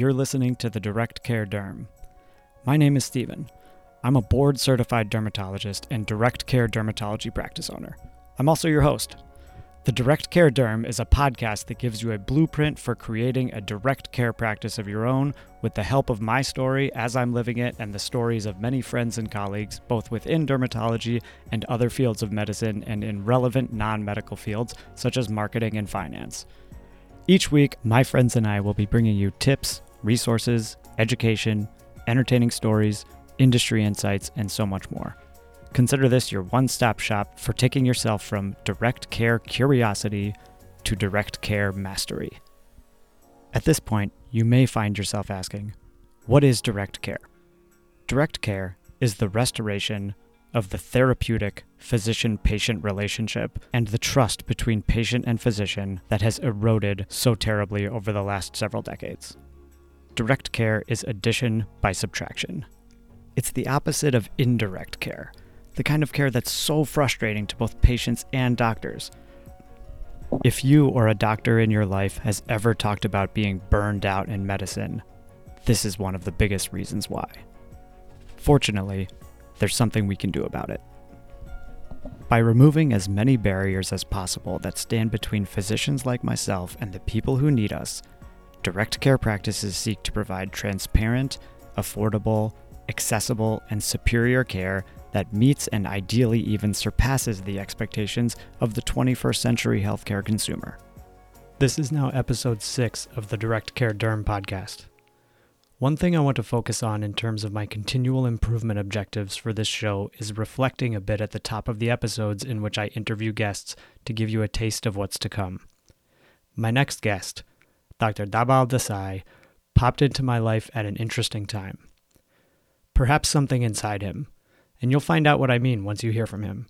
You're listening to the Direct Care Derm. My name is Steven. I'm a board certified dermatologist and direct care dermatology practice owner. I'm also your host. The Direct Care Derm is a podcast that gives you a blueprint for creating a direct care practice of your own with the help of my story as I'm living it and the stories of many friends and colleagues, both within dermatology and other fields of medicine and in relevant non medical fields such as marketing and finance. Each week, my friends and I will be bringing you tips, resources, education, entertaining stories, industry insights, and so much more. Consider this your one stop shop for taking yourself from direct care curiosity to direct care mastery. At this point, you may find yourself asking, What is direct care? Direct care is the restoration of the therapeutic physician patient relationship and the trust between patient and physician that has eroded so terribly over the last several decades. Direct care is addition by subtraction. It's the opposite of indirect care the kind of care that's so frustrating to both patients and doctors. If you or a doctor in your life has ever talked about being burned out in medicine, this is one of the biggest reasons why. Fortunately, there's something we can do about it. By removing as many barriers as possible that stand between physicians like myself and the people who need us, direct care practices seek to provide transparent, affordable, accessible, and superior care that meets and ideally even surpasses the expectations of the 21st century healthcare consumer. This is now episode 6 of the Direct Care Derm podcast. One thing I want to focus on in terms of my continual improvement objectives for this show is reflecting a bit at the top of the episodes in which I interview guests to give you a taste of what's to come. My next guest, Dr. Dhaval Desai, popped into my life at an interesting time. Perhaps something inside him, and you'll find out what I mean once you hear from him,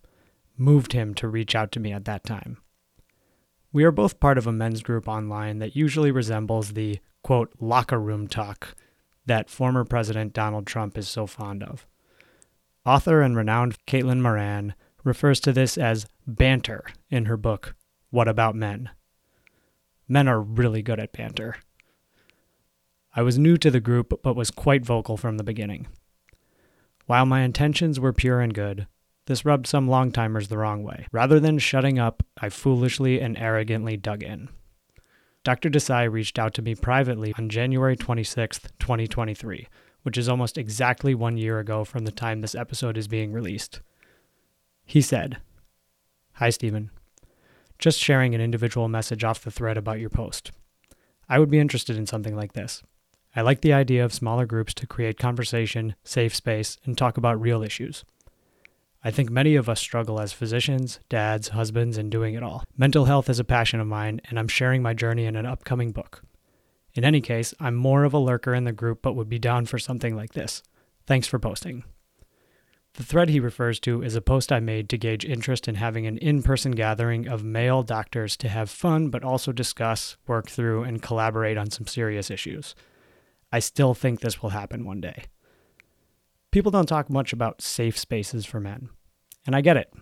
moved him to reach out to me at that time. We are both part of a men's group online that usually resembles the quote locker room talk that former President Donald Trump is so fond of. Author and renowned Caitlin Moran refers to this as banter in her book, What About Men? Men are really good at banter. I was new to the group, but was quite vocal from the beginning. While my intentions were pure and good, this rubbed some long-timers the wrong way. Rather than shutting up, I foolishly and arrogantly dug in. Dr. Desai reached out to me privately on January 26, 2023, which is almost exactly one year ago from the time this episode is being released. He said, Hi, Stephen. Just sharing an individual message off the thread about your post. I would be interested in something like this. I like the idea of smaller groups to create conversation, safe space, and talk about real issues. I think many of us struggle as physicians, dads, husbands, and doing it all. Mental health is a passion of mine, and I'm sharing my journey in an upcoming book. In any case, I'm more of a lurker in the group, but would be down for something like this. Thanks for posting. The thread he refers to is a post I made to gauge interest in having an in person gathering of male doctors to have fun, but also discuss, work through, and collaborate on some serious issues. I still think this will happen one day. People don't talk much about safe spaces for men, and I get it.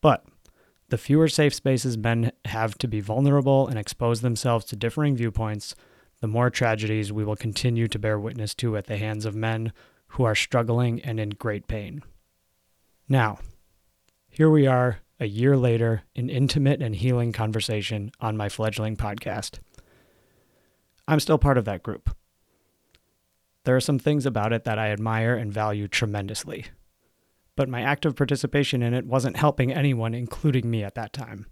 But the fewer safe spaces men have to be vulnerable and expose themselves to differing viewpoints, the more tragedies we will continue to bear witness to at the hands of men who are struggling and in great pain. Now, here we are, a year later, in intimate and healing conversation on my fledgling podcast. I'm still part of that group. There are some things about it that I admire and value tremendously. But my active participation in it wasn't helping anyone, including me at that time.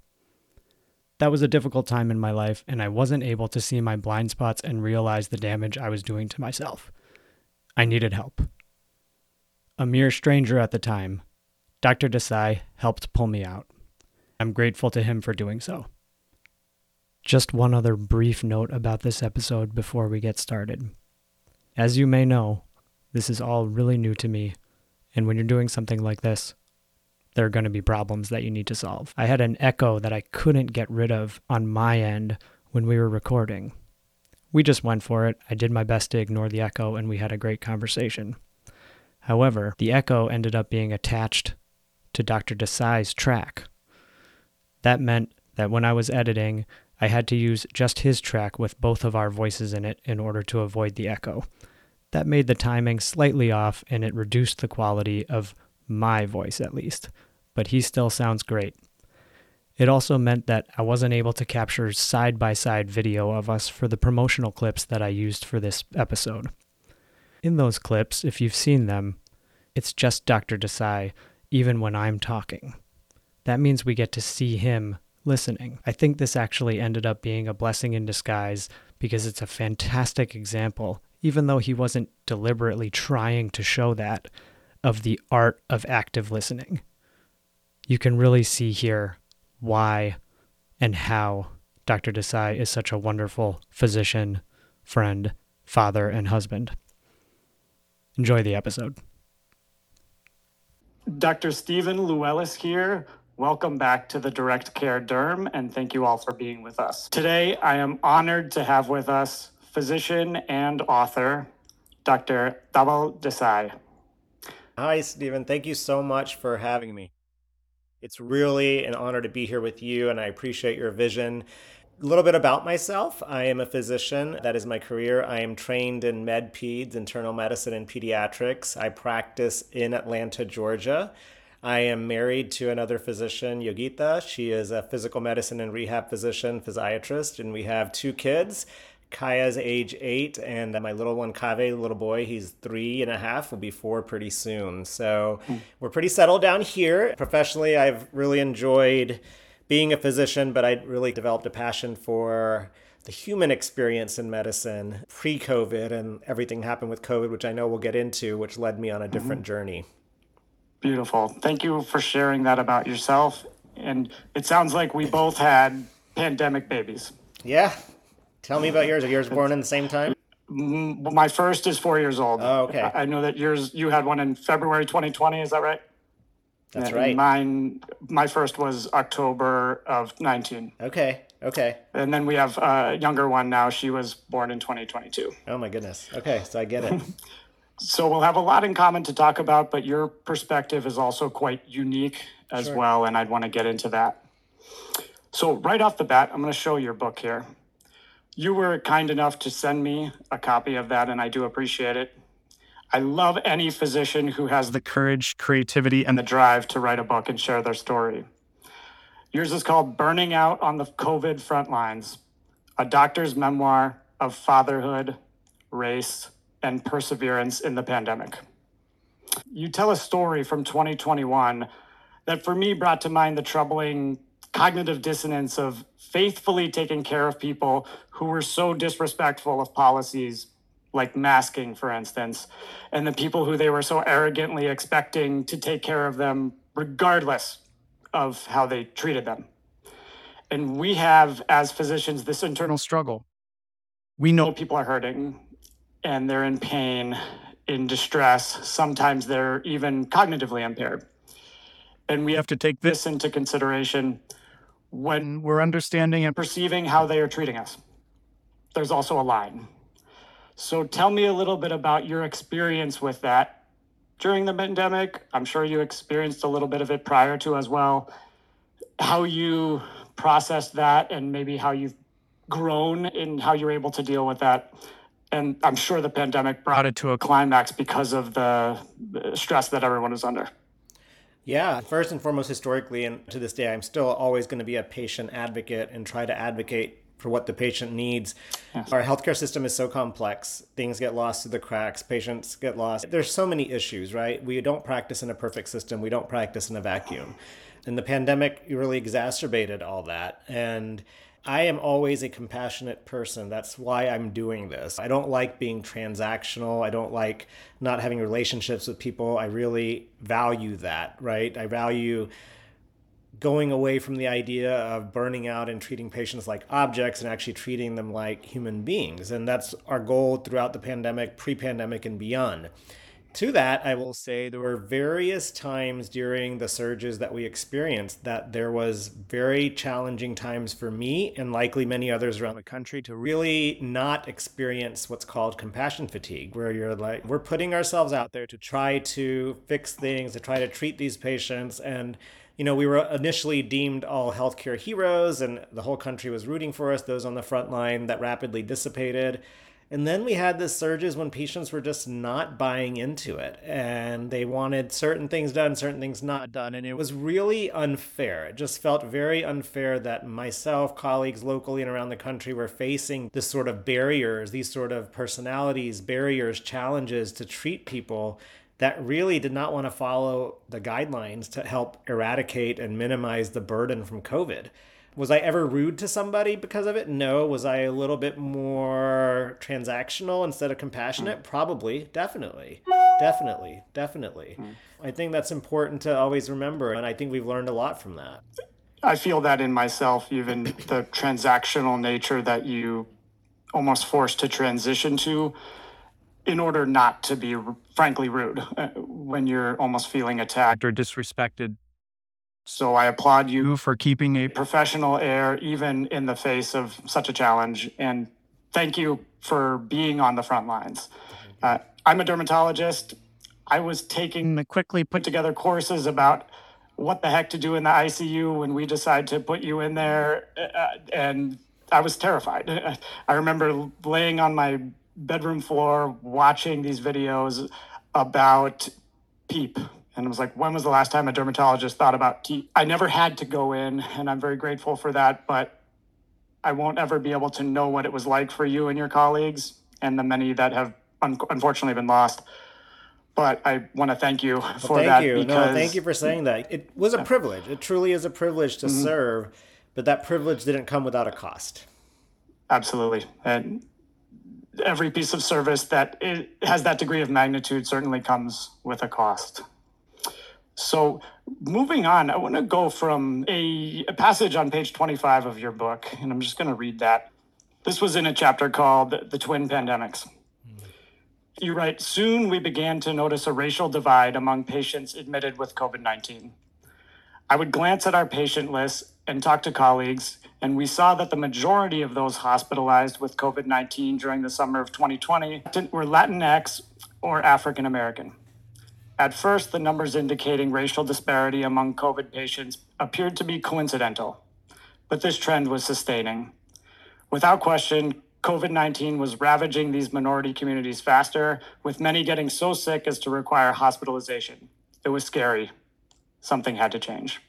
That was a difficult time in my life, and I wasn't able to see my blind spots and realize the damage I was doing to myself. I needed help. A mere stranger at the time, Dr. Desai helped pull me out. I'm grateful to him for doing so. Just one other brief note about this episode before we get started. As you may know, this is all really new to me. And when you're doing something like this, there are going to be problems that you need to solve. I had an echo that I couldn't get rid of on my end when we were recording. We just went for it. I did my best to ignore the echo, and we had a great conversation. However, the echo ended up being attached to Dr. Desai's track. That meant that when I was editing, I had to use just his track with both of our voices in it in order to avoid the echo. That made the timing slightly off and it reduced the quality of my voice at least, but he still sounds great. It also meant that I wasn't able to capture side by side video of us for the promotional clips that I used for this episode. In those clips, if you've seen them, it's just Dr. Desai, even when I'm talking. That means we get to see him listening. I think this actually ended up being a blessing in disguise because it's a fantastic example, even though he wasn't deliberately trying to show that, of the art of active listening. You can really see here why and how Dr. Desai is such a wonderful physician, friend, father, and husband. Enjoy the episode. Dr. Stephen Lewellis here. Welcome back to the Direct Care Derm, and thank you all for being with us. Today, I am honored to have with us physician and author, Dr. Dhaval Desai. Hi, Stephen. Thank you so much for having me. It's really an honor to be here with you, and I appreciate your vision. A little bit about myself. I am a physician. That is my career. I am trained in med peds, internal medicine, and pediatrics. I practice in Atlanta, Georgia. I am married to another physician, Yogita. She is a physical medicine and rehab physician, physiatrist, and we have two kids. Kaya's age eight, and my little one, Kave, little boy, he's three and a half, will be four pretty soon. So mm. we're pretty settled down here. Professionally, I've really enjoyed being a physician, but I really developed a passion for the human experience in medicine pre COVID, and everything happened with COVID, which I know we'll get into, which led me on a different mm-hmm. journey. Beautiful. Thank you for sharing that about yourself. And it sounds like we both had pandemic babies. Yeah, Tell me about yours. Are yours born in the same time? Mm, my first is four years old. Oh, okay. I know that yours, you had one in February 2020. Is that right? That's and right. Mine, my first was October of 19. Okay. Okay. And then we have a younger one now. She was born in 2022. Oh my goodness. Okay. So I get it. so we'll have a lot in common to talk about, but your perspective is also quite unique as sure. well. And I'd want to get into that. So right off the bat, I'm going to show your book here. You were kind enough to send me a copy of that, and I do appreciate it. I love any physician who has the courage, creativity, and the drive to write a book and share their story. Yours is called Burning Out on the COVID Front Lines, a doctor's memoir of fatherhood, race, and perseverance in the pandemic. You tell a story from 2021 that for me brought to mind the troubling cognitive dissonance of faithfully taking care of people who were so disrespectful of policies like masking, for instance, and the people who they were so arrogantly expecting to take care of them regardless of how they treated them. And we have, as physicians, this internal struggle. We know people are hurting and they're in pain, in distress. Sometimes they're even cognitively impaired. And we have to take this into consideration when we're understanding and perceiving how they are treating us. There's also a line. So tell me a little bit about your experience with that during the pandemic. I'm sure you experienced a little bit of it prior to as well. How you processed that and maybe how you've grown in how you're able to deal with that. And I'm sure the pandemic brought it to a climax because of the, the stress that everyone is under. Yeah, first and foremost, historically, and to this day, I'm still always going to be a patient advocate and try to advocate for what the patient needs. Yes. Our healthcare system is so complex. Things get lost through the cracks, patients get lost. There's so many issues, right? We don't practice in a perfect system, we don't practice in a vacuum. And the pandemic really exacerbated all that. And I am always a compassionate person. That's why I'm doing this. I don't like being transactional. I don't like not having relationships with people. I really value that, right? I value going away from the idea of burning out and treating patients like objects and actually treating them like human beings. And that's our goal throughout the pandemic, pre pandemic, and beyond. To that, I will say there were various times during the surges that we experienced that there was very challenging times for me and likely many others around the country to really not experience what's called compassion fatigue, where you're like, we're putting ourselves out there to try to fix things, to try to treat these patients, and you know, we were initially deemed all healthcare heroes and the whole country was rooting for us, those on the front line that rapidly dissipated. And then we had the surges when patients were just not buying into it and they wanted certain things done, certain things not done. And it was really unfair. It just felt very unfair that myself, colleagues locally and around the country were facing this sort of barriers, these sort of personalities, barriers, challenges to treat people that really did not want to follow the guidelines to help eradicate and minimize the burden from COVID. Was I ever rude to somebody because of it? No. Was I a little bit more transactional instead of compassionate? Mm. Probably, definitely. Definitely, definitely. Mm. I think that's important to always remember, and I think we've learned a lot from that. I feel that in myself, even the transactional nature that you almost forced to transition to in order not to be frankly rude uh, when you're almost feeling attacked or disrespected so I applaud you for keeping a professional air even in the face of such a challenge. And thank you for being on the front lines. Uh, I'm a dermatologist. I was taking the quickly put together courses about what the heck to do in the ICU when we decide to put you in there. Uh, and I was terrified. I remember laying on my bedroom floor watching these videos about PEEP, and I was like, when was the last time a dermatologist thought about PEEP? I never had to go in, and I'm very grateful for that, but I won't ever be able to know what it was like for you and your colleagues and the many that have un- unfortunately been lost. But I want to thank you well, for thank that. You. Because... No, thank you for saying that. It was a privilege. It truly is a privilege to mm-hmm. serve, but that privilege didn't come without a cost. Absolutely. And every piece of service that has that degree of magnitude certainly comes with a cost. So, moving on, I want to go from a, a, passage on page 25 of your book, and I'm just going to read that. This was in a chapter called The Twin Pandemics. You write Soon we began to notice a racial divide among patients admitted with COVID 19. I would glance at our patient list and talk to colleagues, and we saw that the majority of those hospitalized with COVID 19 during the summer of 2020 were Latinx or African American. At first, the numbers indicating racial disparity among COVID patients appeared to be coincidental, but this trend was sustaining. Without question, COVID 19 was ravaging these minority communities faster, with many getting so sick as to require hospitalization. It was scary. Something had to change.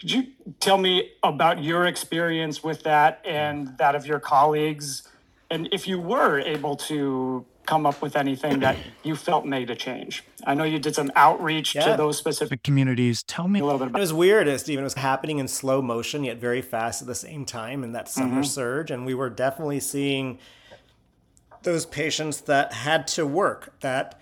Could you tell me about your experience with that and that of your colleagues? And if you were able to come up with anything that you felt made a change. I know you did some outreach yeah. to those specific communities. Tell me a little bit about it. was weird, Stephen. It was happening in slow motion, yet very fast at the same time in that summer mm-hmm. surge. And we were definitely seeing those patients that had to work, that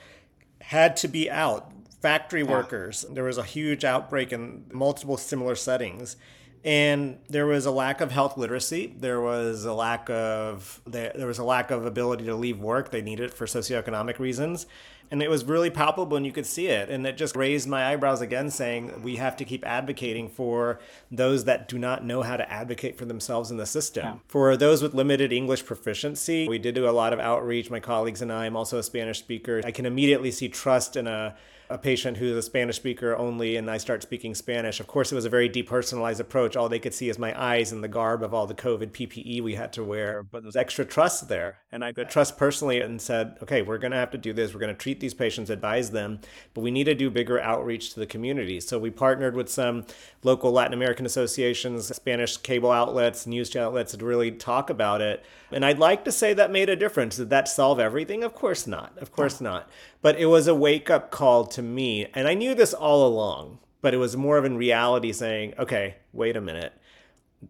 had to be out, factory yeah. workers. There was a huge outbreak in multiple similar settings and there was a lack of health literacy there was a lack of there, there was a lack of ability to leave work they needed it for socioeconomic reasons and it was really palpable and you could see it and it just raised my eyebrows again saying we have to keep advocating for those that do not know how to advocate for themselves in the system yeah. for those with limited english proficiency we did do a lot of outreach my colleagues and i i'm also a spanish speaker i can immediately see trust in a a patient who's a Spanish speaker only and I start speaking Spanish. Of course, it was a very depersonalized approach. All they could see is my eyes and the garb of all the COVID PPE we had to wear, but there was extra trust there. And I could trust personally and said, okay, we're going to have to do this. We're going to treat these patients, advise them, but we need to do bigger outreach to the community. So we partnered with some local Latin American associations, Spanish cable outlets, news outlets to really talk about it. And I'd like to say that made a difference. Did that solve everything? Of course not. Of course not. But it was a wake up call to me. And I knew this all along, but it was more of in reality saying, okay, wait a minute.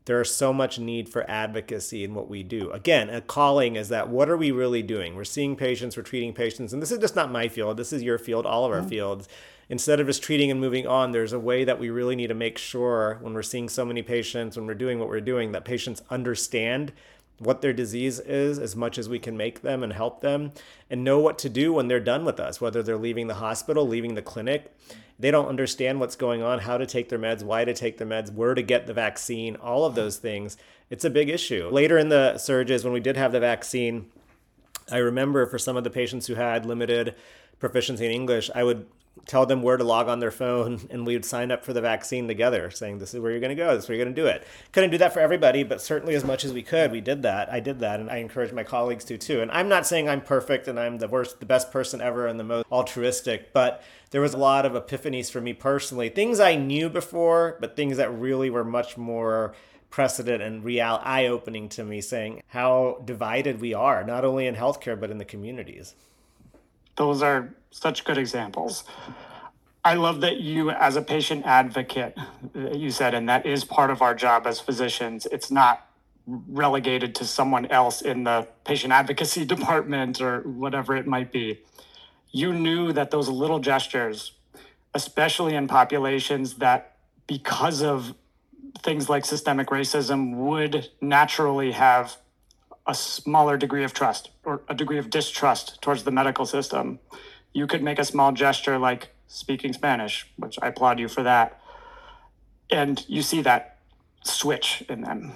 There's so much need for advocacy in what we do. Again, a calling is that what are we really doing? We're seeing patients, we're treating patients, and this is just not my field, this is your field, all of our mm-hmm. fields instead of just treating and moving on, there's a way that we really need to make sure when we're seeing so many patients, when we're doing what we're doing, that patients understand what their disease is as much as we can make them and help them and know what to do when they're done with us, whether they're leaving the hospital, leaving the clinic. They don't understand what's going on, how to take their meds, why to take their meds, where to get the vaccine, all of those things. It's a big issue. Later in the surges, when we did have the vaccine, I remember for some of the patients who had limited proficiency in English, I would tell them where to log on their phone, and we would sign up for the vaccine together, saying, This is where you're going to go, this is where you're going to do it. Couldn't do that for everybody, but certainly as much as we could, we did that. I did that, and I encourage my colleagues to too. And I'm not saying I'm perfect and I'm the worst, the best person ever and the most altruistic, but there was a lot of epiphanies for me personally. Things I knew before, but things that really were much more precedent and real eye opening to me, saying how divided we are, not only in healthcare, but in the communities. Those are such good examples. I love that you, as a patient advocate, you said, and that is part of our job as physicians. It's not relegated to someone else in the patient advocacy department or whatever it might be. You knew that those little gestures, especially in populations that, because of things like systemic racism, would naturally have a smaller degree of trust or a degree of distrust towards the medical system. You could make a small gesture like speaking Spanish, which I applaud you for that. And you see that switch in them.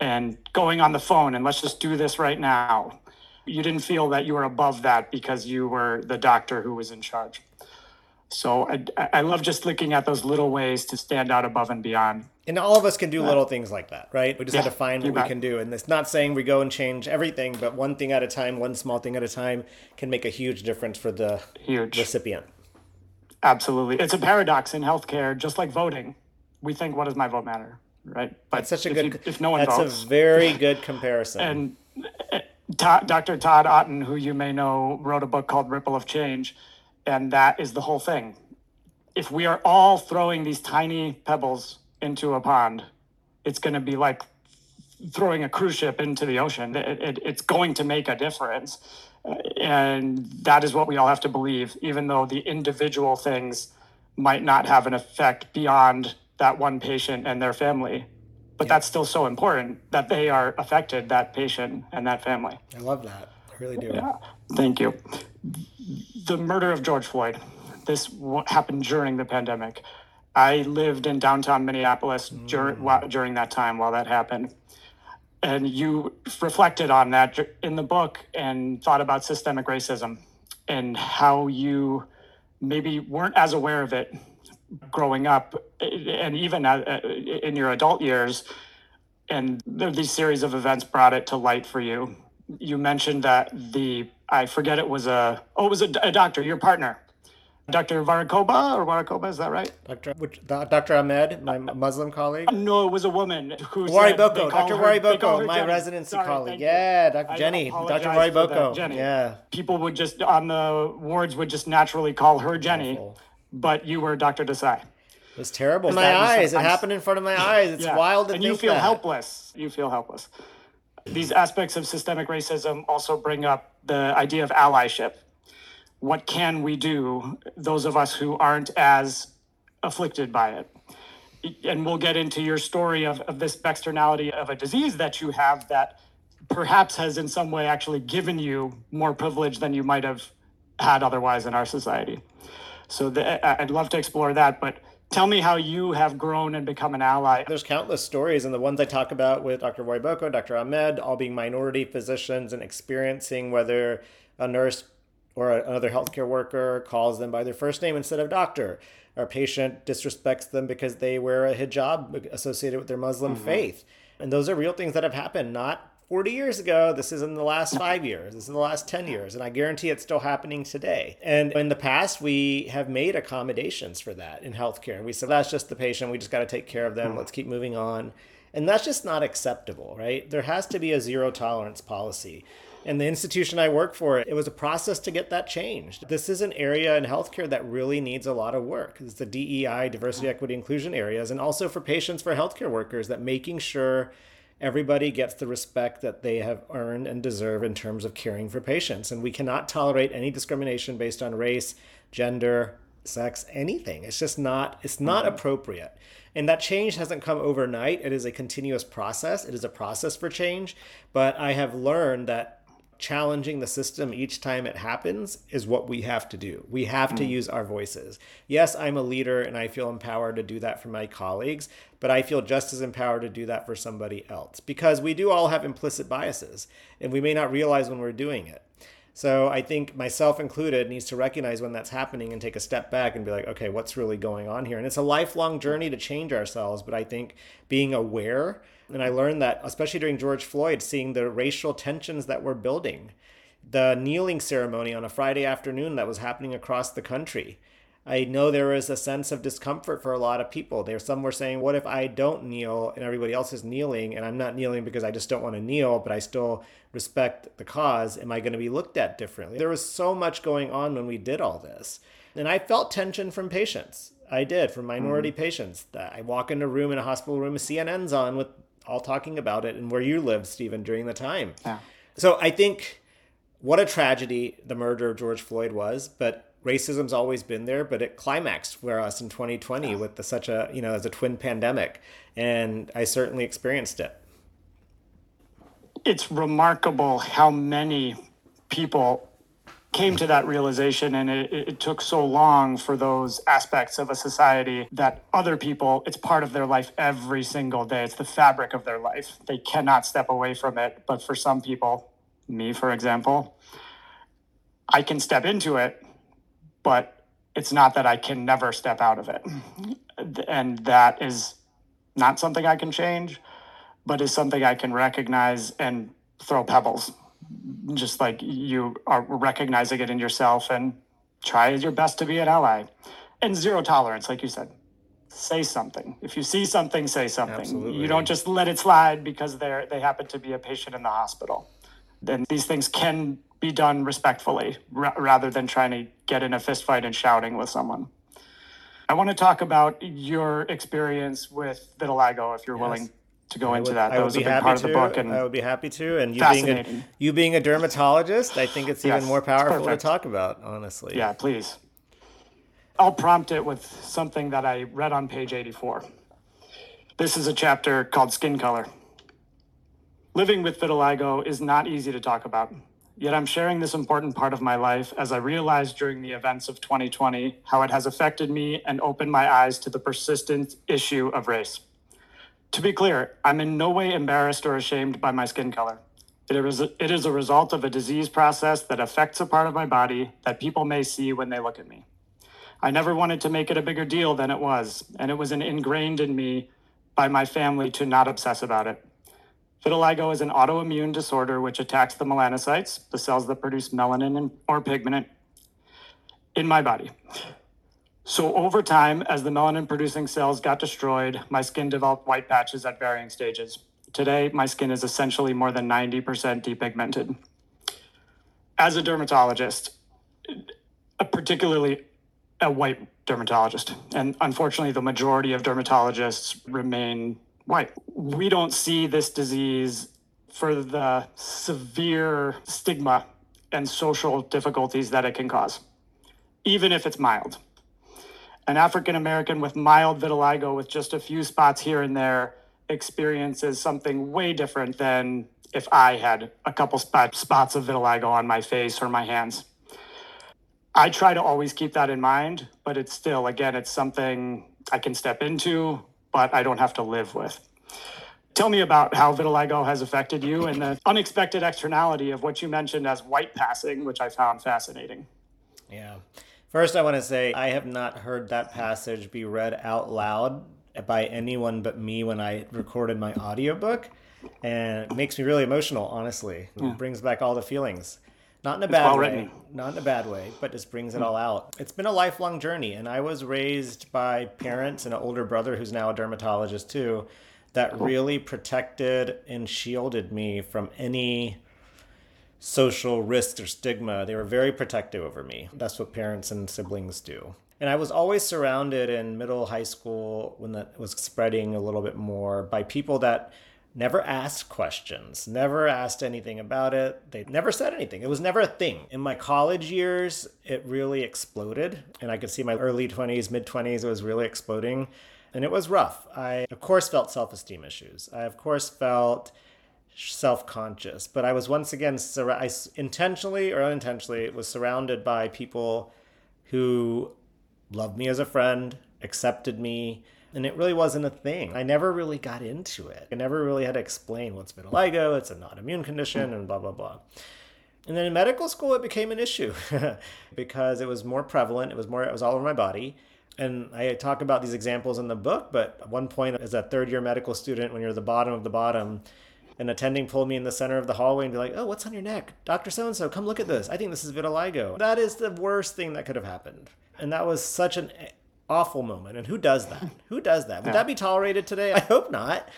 And going on the phone and let's just do this right now. You didn't feel that you were above that because you were the doctor who was in charge. So I, I love just looking at those little ways to stand out above and beyond. And all of us can do little things like that, right? We just Yeah, have to find what we can do. And it's not saying we go and change everything, but one thing at a time, one small thing at a time can make a huge difference for the Huge. recipient. Absolutely. It's a paradox in healthcare, just like voting. We think, what does my vote matter? Right. But That's such a if good you- if no one That's votes. a very good comparison. and uh, Todd, Dr. Todd Otten, who you may know, wrote a book called Ripple of Change. And that is the whole thing. If we are all throwing these tiny pebbles into a pond, it's going to be like throwing a cruise ship into the ocean. It, it, it's going to make a difference. And that is what we all have to believe, even though the individual things might not have an effect beyond that one patient and their family. But that's still so important that they are affected, that patient and that family. I love that. I really do. Yeah, thank you. The murder of George Floyd. This happened during the pandemic. I lived in downtown Minneapolis dur- mm. while, during that time while that happened. And you reflected on that in the book and thought about systemic racism and how you maybe weren't as aware of it growing up eh, and even uh, in your adult years. And these series of events brought it to light for you you mentioned that the I forget it was a oh it was a, a doctor your partner Dr. Varakoba or Varakoba is that right? Dr. Which, Dr. Ahmed, my Muslim colleague. Uh, no, it was a woman who Wariboko, Dr. Wariboko, my Jenny. residency Sorry, colleague. Yeah, Dr. I Jenny, Dr. Wariboko. Jenny. Yeah. People would just on the wards would just naturally call her Jenny, Awful. but you were Dr. Desai. It was terrible. In my was- eyes. It I'm- happened in front of my eyes. It's Yeah. wild to and you feel that. helpless. You feel helpless. These aspects of systemic racism also bring up the idea of allyship. What can we do, those of us who aren't as afflicted by it? And we'll get into your story of, of this externality of a disease that you have that perhaps has in some way actually given you more privilege than you might have had otherwise in our society. So the, I'd love to explore that, but tell me how you have grown and become an ally. There's countless stories, and the ones I talk about with Dr. Roy Boko, Dr. Ahmed, all being minority physicians and experiencing whether a nurse or another healthcare worker calls them by their first name instead of doctor. Or a patient disrespects them because they wear a hijab associated with their Muslim mm-hmm. faith. And those are real things that have happened, not 40 years ago. This is in the last five years. This is in the last 10 years. And I guarantee it's still happening today. And in the past, we have made accommodations for that in healthcare. We said, that's just the patient. We just got to take care of them. Mm-hmm. Let's keep moving on. And that's just not acceptable, right? There has to be a zero tolerance policy. And the institution I work for, it was a process to get that changed. This is an area in healthcare that really needs a lot of work. It's the DEI, diversity, equity, inclusion areas, and also for patients, for healthcare workers, that making sure everybody gets the respect that they have earned and deserve in terms of caring for patients. And we cannot tolerate any discrimination based on race, gender, sex, anything. It's just not it's not mm-hmm. appropriate. And that change hasn't come overnight. It is a continuous process. It is a process for change, but I have learned that challenging the system each time it happens is what we have to do. We have to mm. use our voices. Yes, I'm a leader and I feel empowered to do that for my colleagues, but I feel just as empowered to do that for somebody else because we do all have implicit biases and we may not realize when we're doing it. So I think myself included needs to recognize when that's happening and take a step back and be like, okay, what's really going on here? And it's a lifelong journey to change ourselves, but I think being aware, and I learned that especially during George Floyd, seeing the racial tensions that were building, the kneeling ceremony on a Friday afternoon that was happening across the country I know there was a sense of discomfort for a lot of people. There, some were saying, "What if I don't kneel and everybody else is kneeling, and I'm not kneeling because I just don't want to kneel, but I still respect the cause? Am I going to be looked at differently?" There was so much going on when we did all this, and I felt tension from patients. I did from minority mm-hmm. patients. That I walk in a room in a hospital room, CNN's on with all talking about it, and where you lived, Stephen, during the time. Yeah. So I think what a tragedy the murder of George Floyd was, but racism's always been there, but it climaxed for us in 2020 yeah. with the, such a you know as a twin pandemic, and I certainly experienced it. It's remarkable how many people came to that realization and it, it, took so long for those aspects of a society that other people it's part of their life every single day. It's the fabric of their life. They cannot step away from it. But for some people me for example i can step into it but it's not that I can never step out of it. And that is not something I can change, but is something I can recognize and throw pebbles, just like you are recognizing it in yourself and try your best to be an ally. And zero tolerance, like you said. Say something. If you see something, say something. Absolutely. You don't just let it slide because they're they happen to be a patient in the hospital. Then these things can be done respectfully r- rather than trying to get in a fist fight and shouting with someone. I want to talk about your experience with vitiligo, if you're yes. willing to go I into would, that. That was a big part to. of the book, and I would be happy to. And you being a you being a dermatologist, I think it's even yes, more powerful to talk about. Honestly, yeah, please. I'll prompt it with something that I read on page 84. This is a chapter called Skin Color. Living with vitiligo is not easy to talk about. Yet I'm sharing this important part of my life as I realized during the events of 2020 how it has affected me and opened my eyes to the persistent issue of race. To be clear, I'm in no way embarrassed or ashamed by my skin color. It is, a, it is a result of a disease process that affects a part of my body that people may see when they look at me. I never wanted to make it a bigger deal than it was, and it was ingrained in me by my family to not obsess about it. Vitiligo is an autoimmune disorder which attacks the melanocytes, the cells that produce melanin or pigment in my body. So, over time, as the melanin producing cells got destroyed, my skin developed white patches at varying stages. Today, my skin is essentially more than 90% depigmented. As a dermatologist, particularly a white dermatologist, and unfortunately, the majority of dermatologists remain white. We don't see this disease for the severe stigma and social difficulties that it can cause, even if it's mild. An African American with mild vitiligo with just a few spots here and there experiences something way different than if I had a couple spot, spots of vitiligo on my face or my hands. I try to always keep that in mind, but it's still, again, it's something I can step into, but I don't have to live with. Tell me about how vitiligo has affected you and the unexpected externality of what you mentioned as white passing, which I found fascinating. Yeah. First, I want to say I have not heard that passage be read out loud by anyone but me when I recorded my audiobook. And it makes me really emotional, honestly. It yeah. brings back all the feelings. Not in a bad way. Written. Not in a bad way, but just brings it hmm. all out. It's been a lifelong journey, and I was raised by parents and an older brother who's now a dermatologist too, that really protected and shielded me from any social risk or stigma. They were very protective over me. That's what parents and siblings do. And I was always surrounded in middle high school when that was spreading a little bit more by people that never asked questions, never asked anything about it. They never said anything. It was never a thing. In my college years, it really exploded. And I could see my early 20s, mid 20s, it was really exploding. And it was rough. I, of course, felt self esteem issues. I, of course, felt self conscious. But I was once again, sur- I intentionally or unintentionally, was surrounded by people who loved me as a friend, accepted me, and it really wasn't a thing. I never really got into it. I never really had to explain what's vitiligo, it's an autoimmune condition, and blah, blah, blah. And then in medical school, it became an issue because it was more prevalent. It was more, it was all over my body. And I talk about these examples in the book, but at one point, as a third year medical student, when you're the bottom of the bottom, an attending pulled me in the center of the hallway and be like, "Oh, what's on your neck, Doctor So and So? Come look at this. I think this is vitiligo." That is the worst thing that could have happened, and that was such an awful moment. And who does that? who does that? Would yeah. that be tolerated today? I hope not.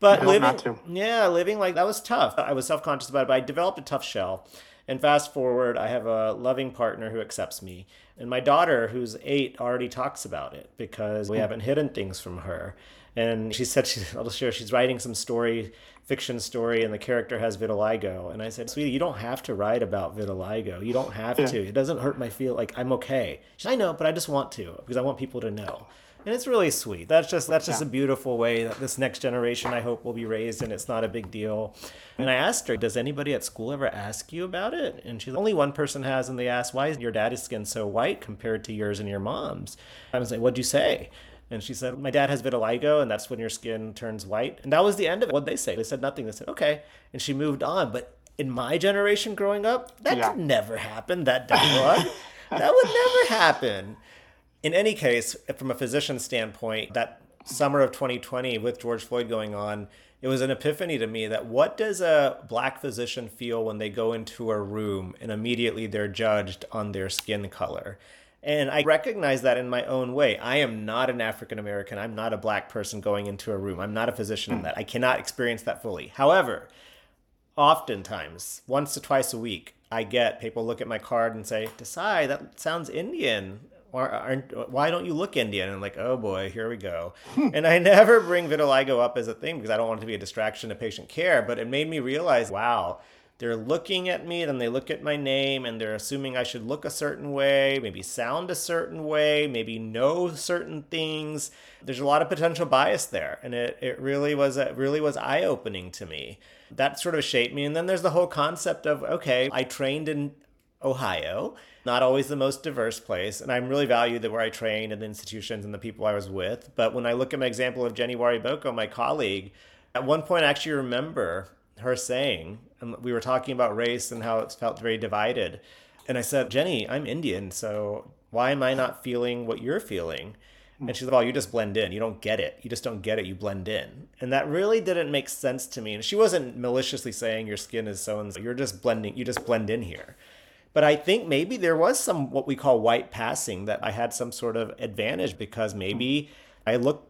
But living, yeah, living like that was tough. I was self conscious about it, but I developed a tough shell. And fast forward, I have a loving partner who accepts me. And my daughter, who's eight, already talks about it because we hmm. haven't hidden things from her. And she said, she, I'll share, she's writing some story, fiction story, and the character has vitiligo. And I said, sweetie, you don't have to write about vitiligo. You don't have yeah. to. It doesn't hurt my feel. Like, I'm okay. She said, I know, but I just want to because I want people to know and it's really sweet. That's just that's just yeah. a beautiful way that this next generation I hope will be raised, and it's not a big deal. And I asked her, "Does anybody at school ever ask you about it?" And she's only one person has, and they asked, "Why is your daddy's skin so white compared to yours and your mom's?" I was like, "What'd you say?" And she said, My dad has vitiligo, and that's when your skin turns white. And that was the end of it. What'd they say? They said nothing. They said, Okay. And she moved on. But in my generation growing up, that yeah. could never happen, that dialogue. that would never happen in any case, from a physician standpoint, that summer of 2020 with George Floyd going on, it was an epiphany to me that what does a black physician feel when they go into a room and immediately they're judged on their skin color? And I recognize that in my own way. I am not an African American. I'm not a black person going into a room. I'm not a physician in that. I cannot experience that fully. However, oftentimes, once or twice a week, I get people look at my card and say, Desai, that sounds Indian why, why don't you look Indian? And I'm like, oh boy, here we go. Hmm. and I never bring vitiligo up as a thing because I don't want it to be a distraction to patient care. But it made me realize, wow, they're looking at me, then they look at my name, and they're assuming I should look a certain way, maybe sound a certain way, maybe know certain things. There's a lot of potential bias there, and it, it really was it really was eye opening to me. That sort of shaped me. And then there's the whole concept of okay, I trained in Ohio not always the most diverse place. And I'm really valued that where I trained and the institutions and the people I was with. But when I look at my example of Jenny Wariboko, my colleague, at one point I actually remember her saying, and we were talking about race and how it felt very divided. And I said, Jenny, I'm Indian, so why am I not feeling what you're feeling? And she's like, "Well, you just blend in. You don't get it. You just don't get it. You blend in." And that really didn't make sense to me. And she wasn't maliciously saying your skin is so and so. You're just blending. You just blend in here. But I think maybe there was some what we call white passing that I had some sort of advantage because maybe I look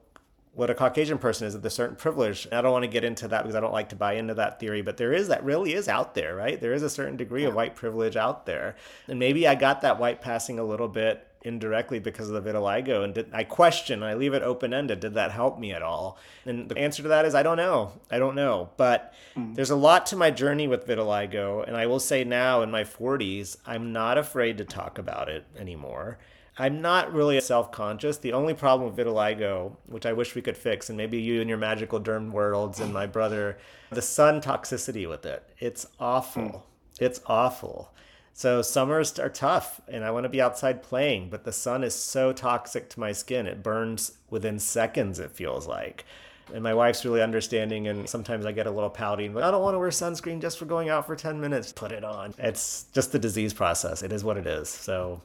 what a Caucasian person is with a certain privilege. And I don't want to get into that because I don't like to buy into that theory, but there is that really is out there, right? There is a certain degree of white privilege out there. And maybe I got that white passing a little bit indirectly because of the vitiligo and did, i question i leave it open-ended did that help me at all and the answer to that is i don't know i don't know but mm. there's a lot to my journey with vitiligo and i will say now in my 40s i'm not afraid to talk about it anymore i'm not really self-conscious the only problem with vitiligo which i wish we could fix and maybe you and your magical derm worlds and my brother the sun toxicity with it it's awful mm. it's awful so summers are tough and I want to be outside playing, but the sun is so toxic to my skin. It burns within seconds, it feels like. And my wife's really understanding, and sometimes I get a little pouty. But I don't want to wear sunscreen just for going out for 10 minutes. Put it on. It's just the disease process. It is what it is. So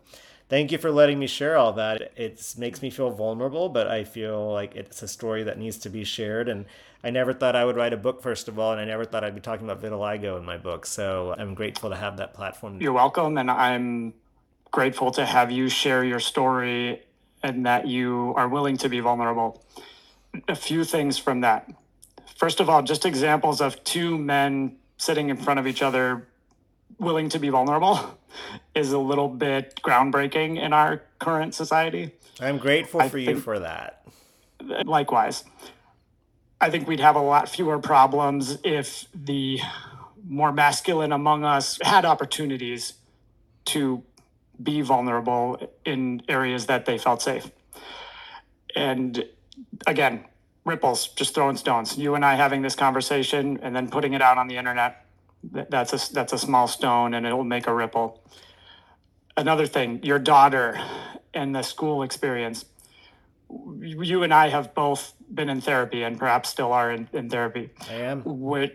thank you for letting me share all that. It makes me feel vulnerable, but I feel like it's a story that needs to be shared. And I never thought I would write a book, first of all, and I never thought I'd be talking about vitiligo in my book. So I'm grateful to have that platform. You're welcome. And I'm grateful to have you share your story and that you are willing to be vulnerable. A few things from that. First of all, just examples of two men sitting in front of each other willing to be vulnerable is a little bit groundbreaking in our current society. I'm grateful I for you for that. Likewise. I think we'd have a lot fewer problems if the more masculine among us had opportunities to be vulnerable in areas that they felt safe. And again, ripples, just throwing stones. You and I having this conversation and then putting it out on the internet, that's a, that's a small stone and it'll make a ripple. Another thing, your daughter and the school experience you and I have both been in therapy and perhaps still are in, in therapy. I am.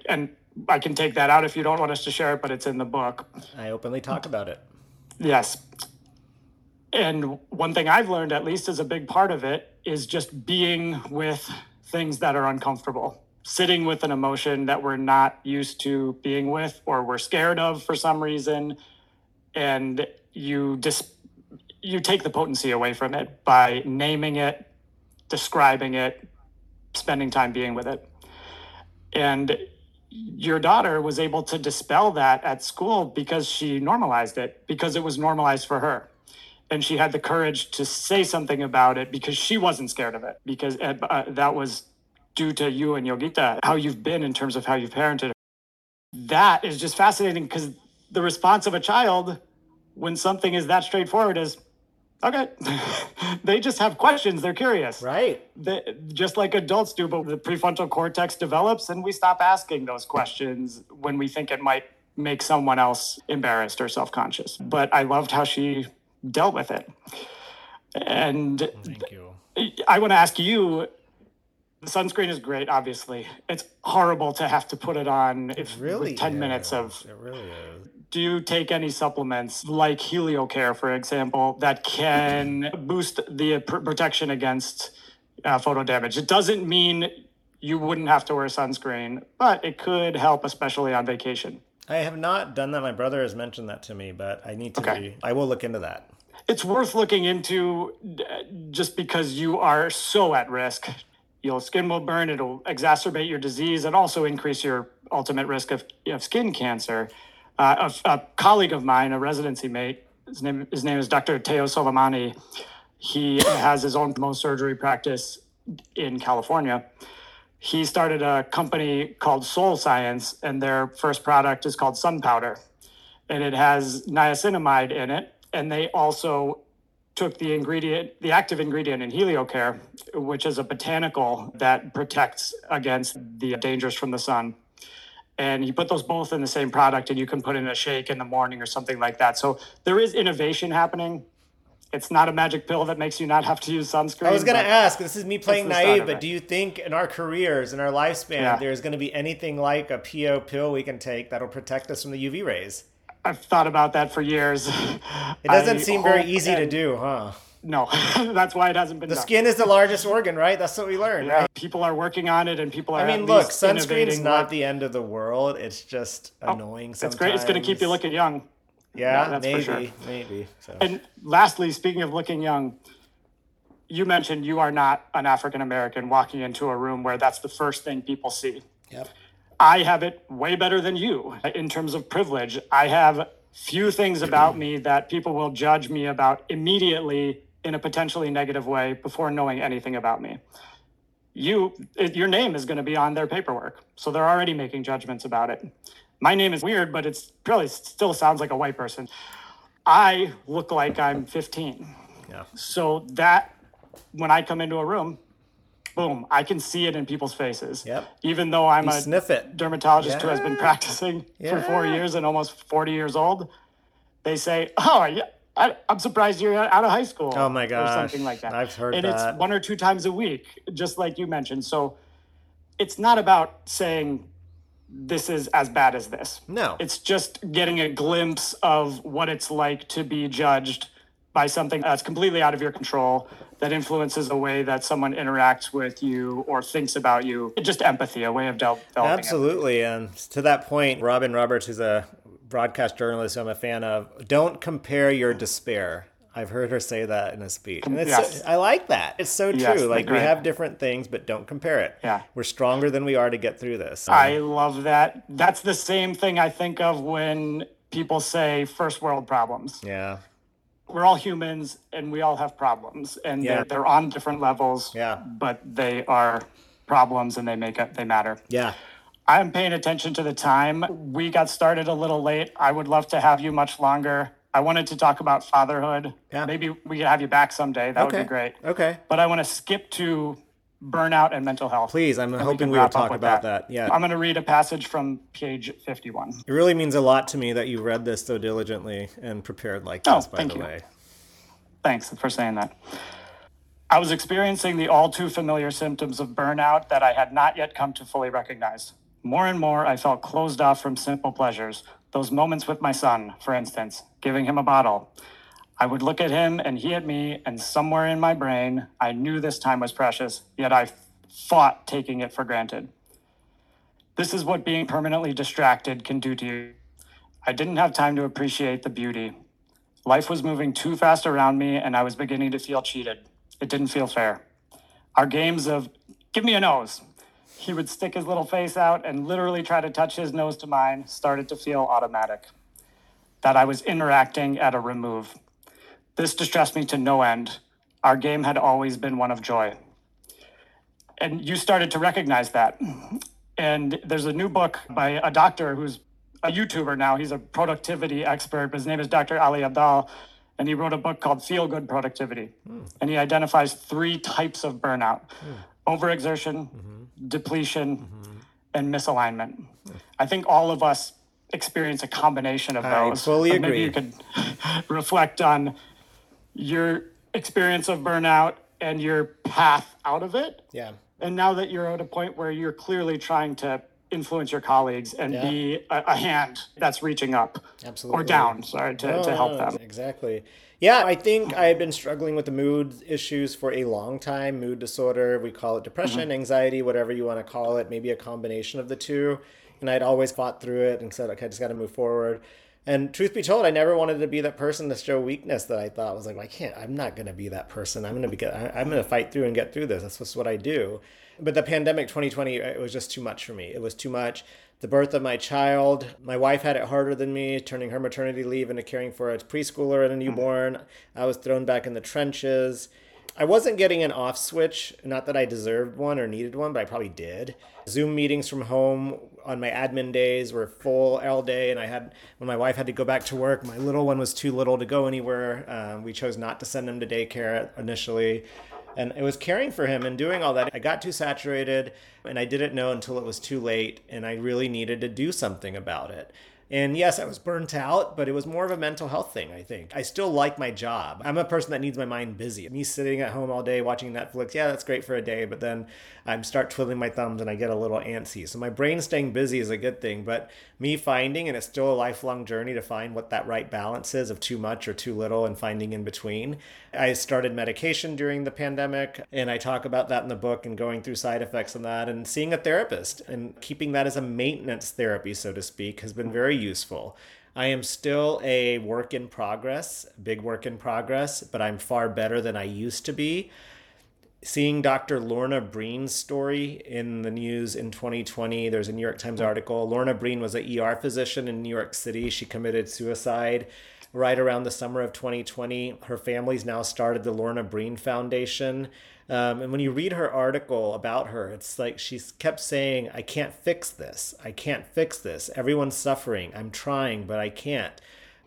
and I can take that out if you don't want us to share it, but it's in the book. I openly talk about it. Yes. And one thing I've learned, at least, is a big part of it is just being with things that are uncomfortable, sitting with an emotion that we're not used to being with or we're scared of for some reason. And you just, you take the potency away from it by naming it, describing it, spending time being with it. And your daughter was able to dispel that at school because she normalized it, because it was normalized for her. And she had the courage to say something about it because she wasn't scared of it, because uh, that was due to you and Yogita, how you've been in terms of how you've parented. That is just fascinating because the response of a child when something is that straightforward is, okay. They just have questions. They're curious. Right. They, just like adults do but the prefrontal cortex develops and we stop asking those questions when we think it might make someone else embarrassed or self-conscious. But i loved how she dealt with it. And thank you. I want to ask you the sunscreen is great obviously it's horrible to have to put it on if really 10 is. minutes of it really is do you take any supplements like HelioCare, for example, that can boost the pr- protection against uh, photo damage? It doesn't mean you wouldn't have to wear sunscreen, but it could help, especially on vacation. I have not done that. My brother has mentioned that to me, but I need to Okay. be. I will look into that. It's worth looking into just because you are so at risk. Your skin will burn, it'll exacerbate your disease, and also increase your ultimate risk of, of skin cancer. Uh, a, a colleague of mine, a residency mate, his name, his name is Dr. Teo Soleimani. He has his own Mohs surgery practice in California. He started a company called Soul Science, and their first product is called Sun Powder. And it has niacinamide in it. And they also took the ingredient, the active ingredient in HelioCare, which is a botanical that protects against the dangers from the sun and you put those both in the same product and you can put in a shake in the morning or something like that so there is innovation happening it's not a magic pill that makes you not have to use sunscreen I was going to ask. This is me playing naive, but do you think in our careers, in our lifespan, Yeah. there's going to be anything like a PO pill we can take that'll protect us from the UV rays? I've thought about that for years It doesn't I seem very hope easy to do, huh? no that's why it hasn't been The done. skin is the largest organ, right? That's what we learned. yeah, right? people are working on it and people are I mean, at look, least sunscreen's not what- the end of the world. It's just oh, annoying sometimes. it's great it's going to keep you looking young Yeah, Yeah, that's for maybe, sure. maybe. So. And lastly, speaking of looking young, you mentioned you are not an African American walking into a room where that's the first thing people see. Yep. I have it way better than you in terms of privilege. I have few things about me that people will judge me about immediately in a potentially negative way before knowing anything about me. You, it, your name is going to be on their paperwork, so they're already making judgments about it. My name is weird, but it's probably still sounds like a white person. I look like I'm 15. Yeah. So that when I come into a room, boom, I can see it in people's faces. Yep. Even though I'm You a sniff it. dermatologist who has been Yeah. practicing for four years and almost 40 years old, they say, "Oh, yeah, I, I'm surprised you're out of high school." Oh my or gosh, something like that. I've heard and that. it's one or two times a week, just like you mentioned. So it's not about saying this is as bad as this. No. It's just getting a glimpse of what it's like to be judged by something that's completely out of your control that influences the way that someone interacts with you or thinks about you. Just empathy, a way of developing empathy. Absolutely. And to that point, Robin Roberts, who's a broadcast journalist I'm a fan of, don't compare your despair. I've heard her say that in a speech. And it's Yes. I like that. It's so true. Yes, like we have different things, but don't compare it. Yeah. We're stronger than we are to get through this. I love that. That's the same thing I think of when people say first world problems. yeah. We're all humans and we all have problems and Yeah. they're, they're on different levels. Yeah. But they are problems and they make it, they matter. Yeah. I'm paying attention to the time. We got started a little late. I would love to have you much longer. I wanted to talk about fatherhood. Yeah. Maybe we could have you back someday. That would be great. Okay. But I want to skip to burnout and mental health. Please, I'm hoping can we will talk about that. Yeah. I'm going to read a passage from page 51. It really means a lot to me that you read this so diligently and prepared like Oh, this, by thank the you. way. Thanks for saying that. I was experiencing the all too familiar symptoms of burnout that I had not yet come to fully recognize. More and more, I felt closed off from simple pleasures. Those moments with my son, for instance, giving him a bottle. I would look at him and he at me, and somewhere in my brain, I knew this time was precious, yet I fought taking it for granted. This is what being permanently distracted can do to you. I didn't have time to appreciate the beauty. Life was moving too fast around me, and I was beginning to feel cheated. It didn't feel fair. Our games of give me a nose. He would stick his little face out and literally try to touch his nose to mine started to feel automatic. That I was interacting at a remove. This distressed me to no end. Our game had always been one of joy. And you started to recognize that. And there's a new book by a doctor who's a YouTuber now. He's a productivity expert, his name is Dr. Ali Abdaal. And he wrote a book called Feel Good Productivity. Mm. And he identifies three types of burnout mm. overexertion, mm-hmm. depletion, mm-hmm. and misalignment. Mm. I think all of us experience a combination of those. I fully agree. Maybe you could reflect on your experience of burnout and your path out of it. Yeah. And now that you're at a point where you're clearly trying to influence your colleagues and yeah. be a, a, hand that's reaching up absolutely or down sorry to, to help them exactly yeah i think i've been struggling with the mood issues for a long time mood disorder we call it depression mm-hmm. anxiety whatever you want to call it maybe a combination of the two and i'd always fought through it and said okay i just got to move forward and truth be told, I never wanted to be that person to show weakness that I thought was like, well, I can't, I'm not going to be that person. I'm going to be, I'm going to fight through and get through this. That's just what I do. But the pandemic 2020 it was just too much for me. It was too much. The birth of my child my wife had it harder than me turning her maternity leave into caring for a preschooler and a newborn. I was thrown back in the trenches i wasn't getting an off switch not that i deserved one or needed one but i probably did zoom meetings from home on my admin days were full all day and i had when my wife had to go back to work my little one was too little to go anywhere um, we chose not to send him to daycare initially and it was caring for him and doing all that. I got too saturated and I didn't know until it was too late and I really needed to do something about it. And yes, I was burnt out, but it was more of a mental health thing, I think. I still like my job. I'm a person that needs my mind busy. Me sitting at home all day watching Netflix, yeah, that's great for a day, but then I start twiddling my thumbs and I get a little antsy. So my brain staying busy is a good thing, but me finding, and it's still a lifelong journey to find what that right balance is of too much or too little and finding in between. I started medication during the pandemic, and I talk about that in the book and going through side effects and that, and seeing a therapist and keeping that as a maintenance therapy, so to speak, has been very useful. I am still a work in progress, big work in progress, but I'm far better than I used to be. Seeing Dr. Lorna Breen's story in the news in 2020, there's a New York Times article. Lorna Breen was an ER physician in New York City. She committed suicide right around the summer of 2020. Her family's now started the Lorna Breen Foundation. Um, and when you read her article about her, it's like she's kept saying, I can't fix this. I can't fix this. Everyone's suffering. I'm trying, but I can't.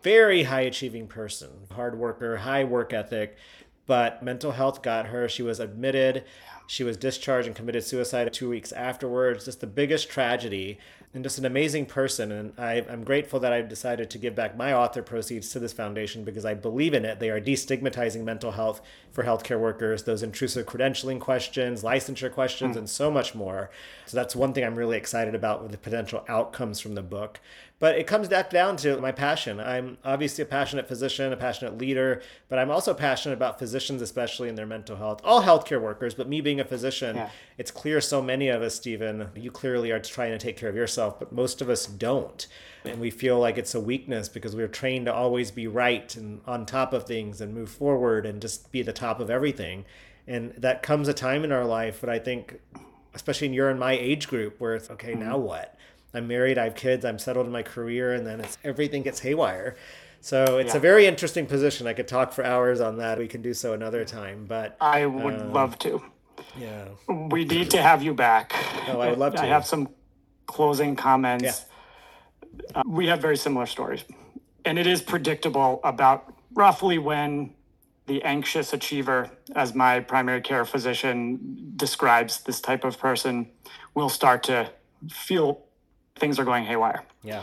Very high achieving person, hard worker, high work ethic, but mental health got her. She was admitted. She was discharged and committed suicide two weeks afterwards. Just the biggest tragedy and just an amazing person. And I, am grateful that I've decided to give back my author proceeds to this foundation because I believe in it. They are destigmatizing mental health for healthcare workers, those intrusive credentialing questions, licensure questions, mm. and so much more. So that's one thing I'm really excited about with the potential outcomes from the book. But it comes back down to my passion. I'm obviously a passionate physician, a passionate leader, but I'm also passionate about physicians, especially in their mental health. All healthcare workers, but me being a physician, yeah. it's clear so many of us, Stephen, you clearly are trying to take care of yourself, but most of us don't. And we feel like it's a weakness because we're trained to always be right and on top of things and move forward and just be the top of everything. And that comes a time in our life, but I think, especially in your and my age group, where it's okay, mm-hmm. now what? I'm married, I have kids, I'm settled in my career, and then it's everything gets haywire. So it's yeah. a very interesting position. I could talk for hours on that. We can do so another time, but I would um, love to. Yeah. We need to have you back. Oh, I would love to. I have some closing comments. Yeah. Uh, we have very similar stories. And it is predictable about roughly when the anxious achiever, as my primary care physician describes this type of person, will start to feel things are going haywire. Yeah.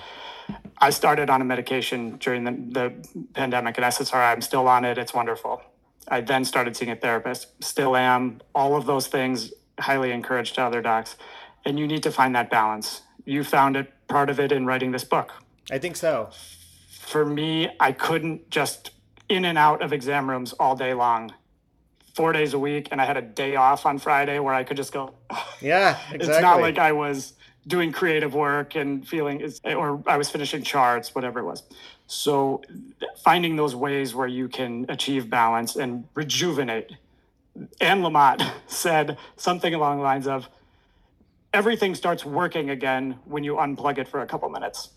I started on a medication during the, the pandemic and SSRI. I'm still on it. It's wonderful. I then started seeing a therapist, still am. All of those things highly encouraged to other docs. And you need to find that balance. You found it part of it in writing this book. I think so. For me, I couldn't just in and out of exam rooms all day long, four days a week, and I had a day off on Friday where I could just go. Yeah, exactly. It's not like I was doing creative work and feeling, is or I was finishing charts, whatever it was. So, finding those ways where you can achieve balance and rejuvenate. Anne Lamott said something along the lines of, everything starts working again when you unplug it for a couple minutes.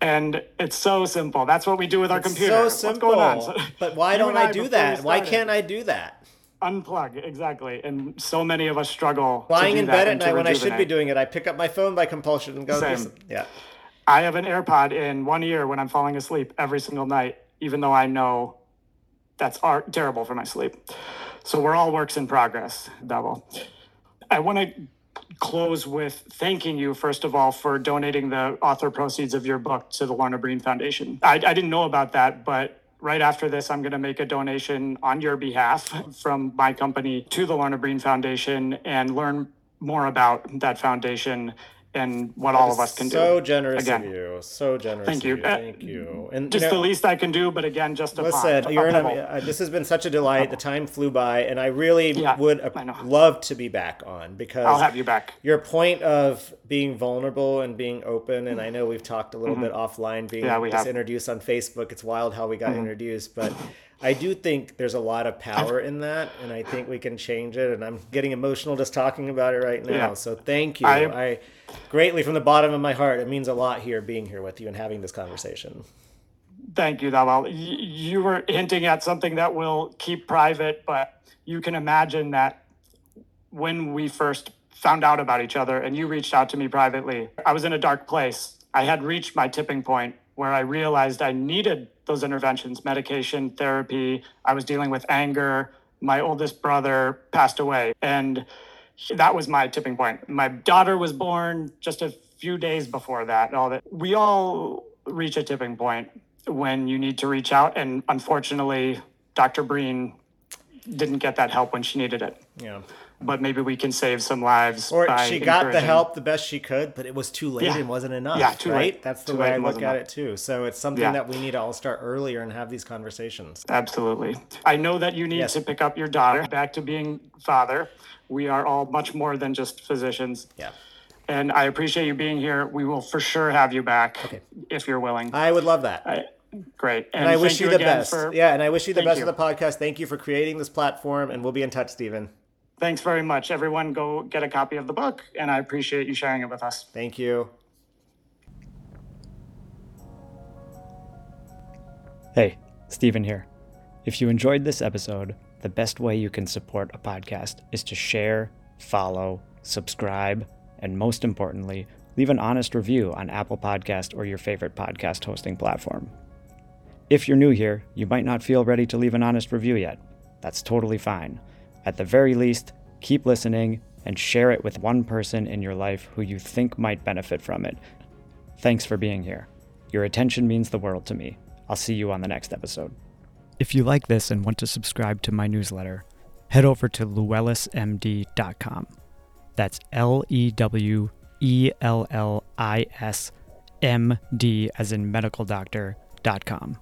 And it's so simple. That's what we do with our It's computer. so What's going on? simple. But why don't I, do that? Why can't I do that? Unplug, exactly. And so many of us struggle. Lying in bed at night when I should be doing it, I pick up my phone by compulsion and go. Same. Yeah. I have an AirPod in one ear when I'm falling asleep every single night, even though I know that's ar- terrible for my sleep. So we're all works in progress, Dhaval. I want to close with thanking you, first of all, for donating the author proceeds of your book to the Lorna Breen Foundation. I, I didn't know about that, but right after this, I'm going to make a donation on your behalf from my company to the Lorna Breen Foundation and learn more about that foundation and what all of us can so do. So generous Again. of you. So generous. Thank of you. you. Uh, Thank you. And Just you know, the least I can do, but again, just a Listen, you're a in a, this has been such a delight. The time flew by, and I really Yeah, would I love to be back on because I'll have you back. your point of being vulnerable and being open, and I know we've talked a little bit offline, being Mm-hmm. Yeah, we just have. Mm-hmm. introduced on Facebook. It's wild how we got introduced, but I do think there's a lot of power in that, and I think we can change it. And I'm getting emotional just talking about it right now. Yeah. So thank you. I- I greatly, from the bottom of my heart, it means a lot here being here with you and having this conversation. Thank you, Dhaval. You were hinting at something that we'll keep private, but you can imagine that when we first found out about each other and you reached out to me privately, I was in a dark place. I had reached my tipping point where I realized I needed those interventions, medication, therapy. I was dealing with anger. My oldest brother passed away. And that was my tipping point. My daughter was born just a few days before that. All that we all reach a tipping point when you need to reach out, and unfortunately, Dr. Breen didn't get that help when she needed it. Yeah. But maybe we can save some lives. Or she got the help the best she could, but it was too late Yeah. and wasn't enough. Yeah, too right? late. That's the Too way I look at enough. it too. So it's something Yeah. that we need to all start earlier and have these conversations. Absolutely. I know that you need Yes. to pick up your daughter back to being father. We are all much more than just physicians. Yeah. And I appreciate you being here. We will for sure have you back if you're willing. I would love that. I- Great. and I wish thank you, the best. for- yeah, and I wish you the best you. with the podcast. Thank you for creating this platform, and we'll be in touch, Stephen. Thanks very much. Everyone, go get a copy of the book, and I appreciate you sharing it with us. Thank you. Hey, Stephen here. If you enjoyed this episode, the best way you can support a podcast is to share, follow, subscribe, and most importantly, leave an honest review on Apple Podcast or your favorite podcast hosting platform. If you're new here, you might not feel ready to leave an honest review yet. That's totally fine. At the very least, keep listening and share it with one person in your life who you think might benefit from it. Thanks for being here. Your attention means the world to me. I'll see you on the next episode. If you like this and want to subscribe to my newsletter, head over to lewellismd.com. That's L E W E L L I S M D as in medical doctor.com.